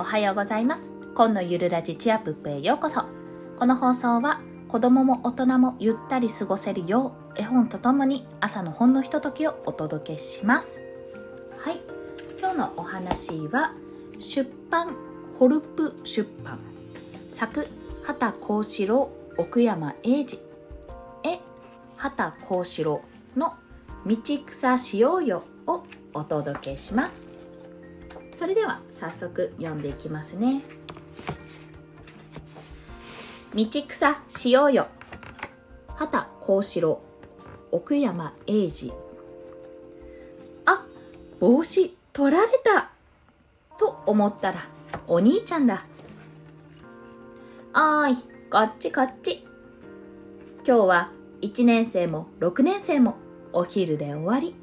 おはようございます。今のゆるラジチアップへようこそ。この放送は子供も大人もゆったり過ごせるよう絵本とともに朝のほんのひとときをお届けします。はい。今日のお話は出版ホルプ出版。作畑幸四郎奥山英二。絵畑幸四郎の道草しようよをお届けします。それでは早速読んでいきますね。道草しようよ。畑幸四郎。奥山英二。あ帽子取られた。と思ったらお兄ちゃんだ。おーいこっちこっち。今日は1年生も6年生もお昼で終わり。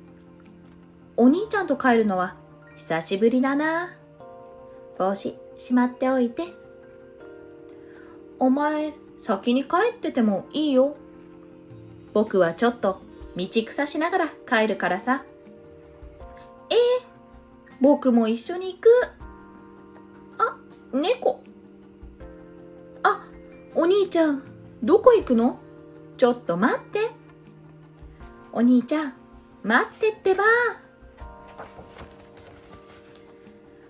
お兄ちゃんと帰るのは久しぶりだな。帽子しまっておいて。お前先に帰っててもいいよ。僕はちょっと道草しながら帰るからさ。えー、僕も一緒に行く。あ猫。あお兄ちゃんどこ行くの？ちょっと待って。お兄ちゃん待ってってば。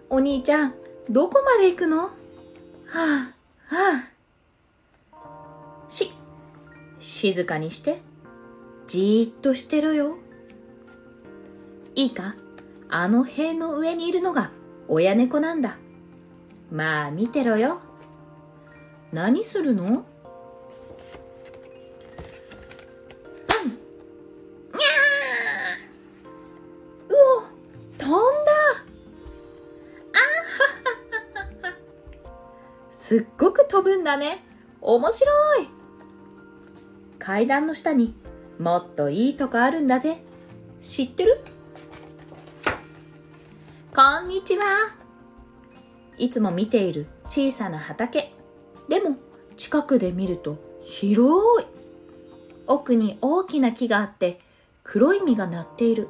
お兄ちゃん、どこまで行くの？はあ、はあ。し、静かにして。じーっとしてろよ。いいか？あの塀の上にいるのが親猫なんだ。まあ見てろよ。何するの？すっごく飛ぶんだね。面白い。階段の下にもっといいとこあるんだぜ。知ってる？こんにちは。いつも見ている小さな畑。でも近くで見ると広い。奥に大きな木があって黒い実がなっている。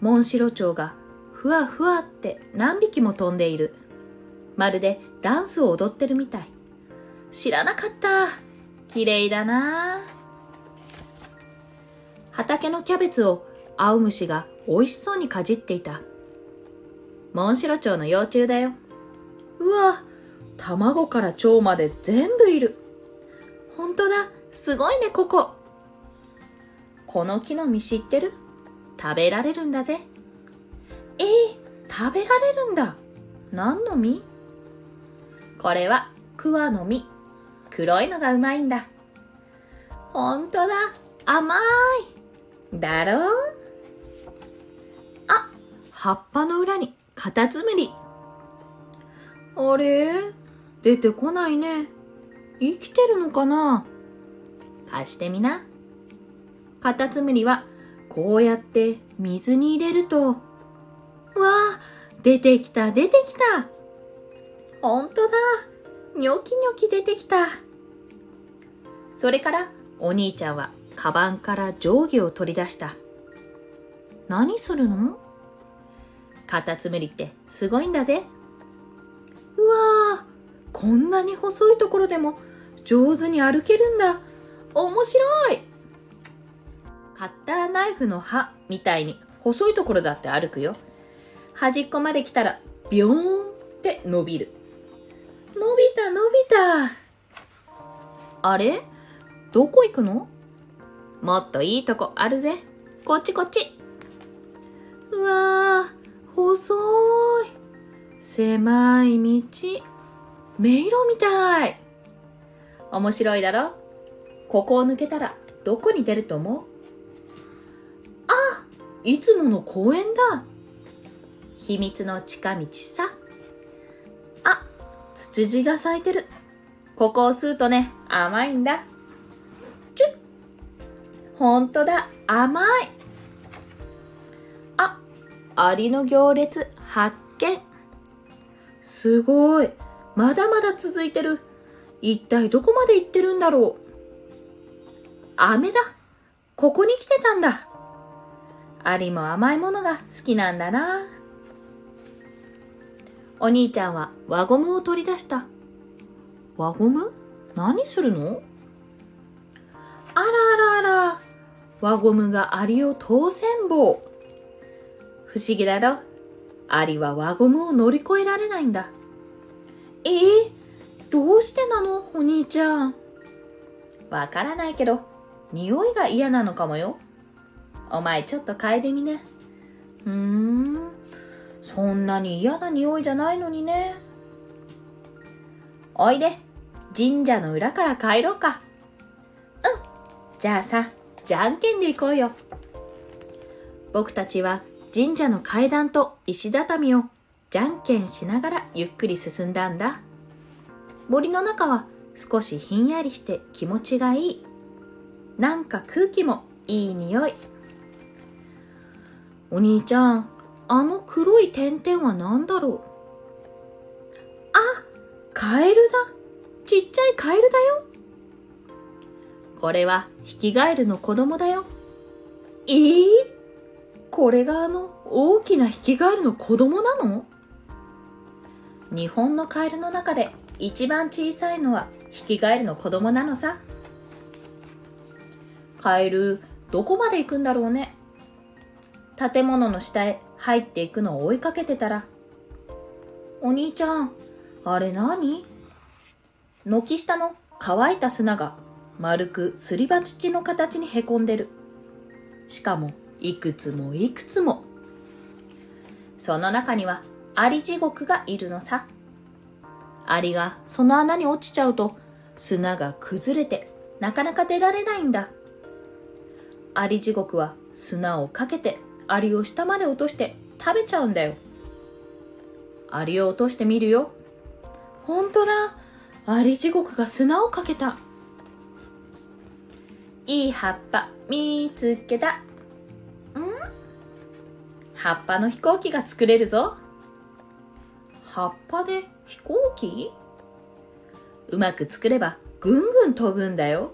モンシロチョウがふわふわって何匹も飛んでいる。まるでダンスを踊ってるみたい。知らなかった。綺麗だな畑のキャベツを青虫が美味しそうにかじっていた。モンシロチョウの幼虫だよ。うわ、卵から蝶まで全部いる。ほんとだ、すごいね、ここ。この木の実知ってる？食べられるんだぜ。えー、食べられるんだ。何の実？これはクワの実。黒いのがうまいんだ。ほんとだ。甘い。だろうあ、葉っぱの裏にカタツムリ。あれ？出てこないね。生きてるのかな？貸してみな。カタツムリはこうやって水に入れると、わあ、出てきた出てきた。ほんとだ。ニョキニョキ出てきた。それからお兄ちゃんはカバンから定規を取り出した。何するの？カタツムリってすごいんだぜ。うわー、こんなに細いところでも上手に歩けるんだ。面白いカッターナイフの刃みたいに細いところだって歩くよ。端っこまで来たらビヨーンって伸びる。た伸びた。あれ？どこ行くの？もっといいとこあるぜ。こっちこっち。うわー、細い。狭い道。迷路みたい。面白いだろ？ここを抜けたらどこに出ると思う？あいつもの公園だ。秘密の近道さ。ツツジが咲いてる。ここを吸うとね、甘いんだ。チュッ。ほんとだ、甘い。あ、アリの行列発見。すごい。まだまだ続いてる。一体どこまで行ってるんだろう。飴だ。ここに来てたんだ。アリも甘いものが好きなんだな。お兄ちゃんは輪ゴムを取り出した。輪ゴム？何するの？あらあらあら。輪ゴムがアリを通せんぼう。不思議だろ？アリは輪ゴムを乗り越えられないんだ。えー、どうしてなの？お兄ちゃん。わからないけど、匂いが嫌なのかもよ。お前ちょっと嗅いでみね。うーん、そんなに嫌な匂いじゃないのにね。おいで、神社の裏から帰ろうか。うん、じゃあさ、じゃんけんで行こうよ。僕たちは神社の階段と石畳をじゃんけんしながらゆっくり進んだんだ。森の中は少しひんやりして気持ちがいい。なんか空気もいい匂い。お兄ちゃん、あの黒い点々は何だろう？あ、カエルだ。ちっちゃいカエルだよ。これはヒキガエルの子供だよ。えー、これがあの大きなヒキガエルの子供なの？日本のカエルの中で一番小さいのはヒキガエルの子供なのさ。カエル、どこまで行くんだろうね。建物の下へ入っていくのを追いかけてたら、お兄ちゃん、あれ何？軒下の乾いた砂が丸くすり鉢の形にへこんでる。しかも、いくつもいくつも。その中には、アリ地獄がいるのさ。アリがその穴に落ちちゃうと、砂が崩れて、なかなか出られないんだ。アリ地獄は砂をかけてアリを下まで落として食べちゃうんだよ。アリを落としてみるよ。ほんとだ。アリ地獄が砂をかけた。いい葉っぱ見つけた。ん？葉っぱの飛行機が作れるぞ。葉っぱで飛行機？うまく作ればぐんぐん飛ぶんだよ。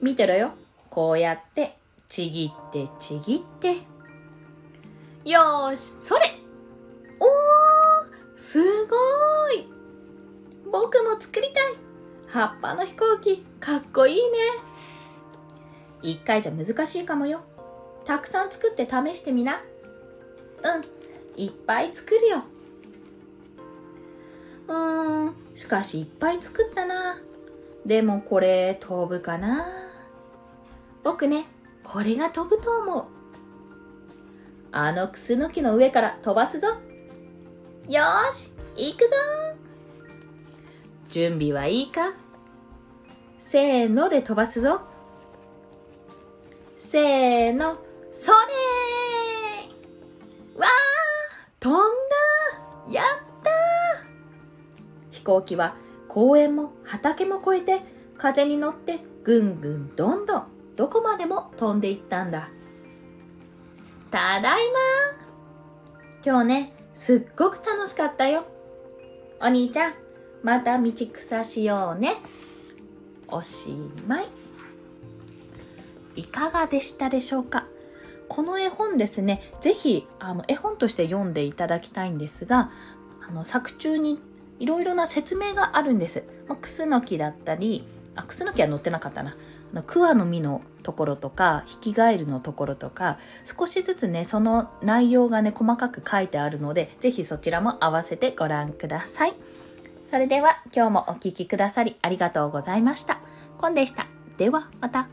見てろよ。こうやってちぎってちぎって。よーし、それおーすごーい僕も作りたい葉っぱの飛行機、かっこいいね。一回じゃ難しいかもよ。たくさん作って試してみな。うん、いっぱい作るよ。うーん、しかしいっぱい作ったな。でもこれ飛ぶかな。僕ね、これが飛ぶと思う。あのクスノキの上から飛ばすぞ。よーし、行くぞ準備はいいか？せーので飛ばすぞ。せーの、それーわー飛んだやった飛行機は公園も畑も越えて風に乗ってぐんぐんどんどんどこまでも飛んでいったんだ。ただいま今日ね、すっごく楽しかったよ。お兄ちゃん、また道草しようね。おしまい。いかがでしたでしょうか？この絵本ですね、ぜひあの絵本として読んでいただきたいんですが、あの作中にいろいろな説明があるんです。まあ、クスノキだったり、あ、クスノキは載ってなかったな。クワの実のところとかヒキガエルのところとか少しずつねその内容がね細かく書いてあるので是非そちらも合わせてご覧ください。それでは今日もお聴きくださりありがとうございました。コンでした。ではまた。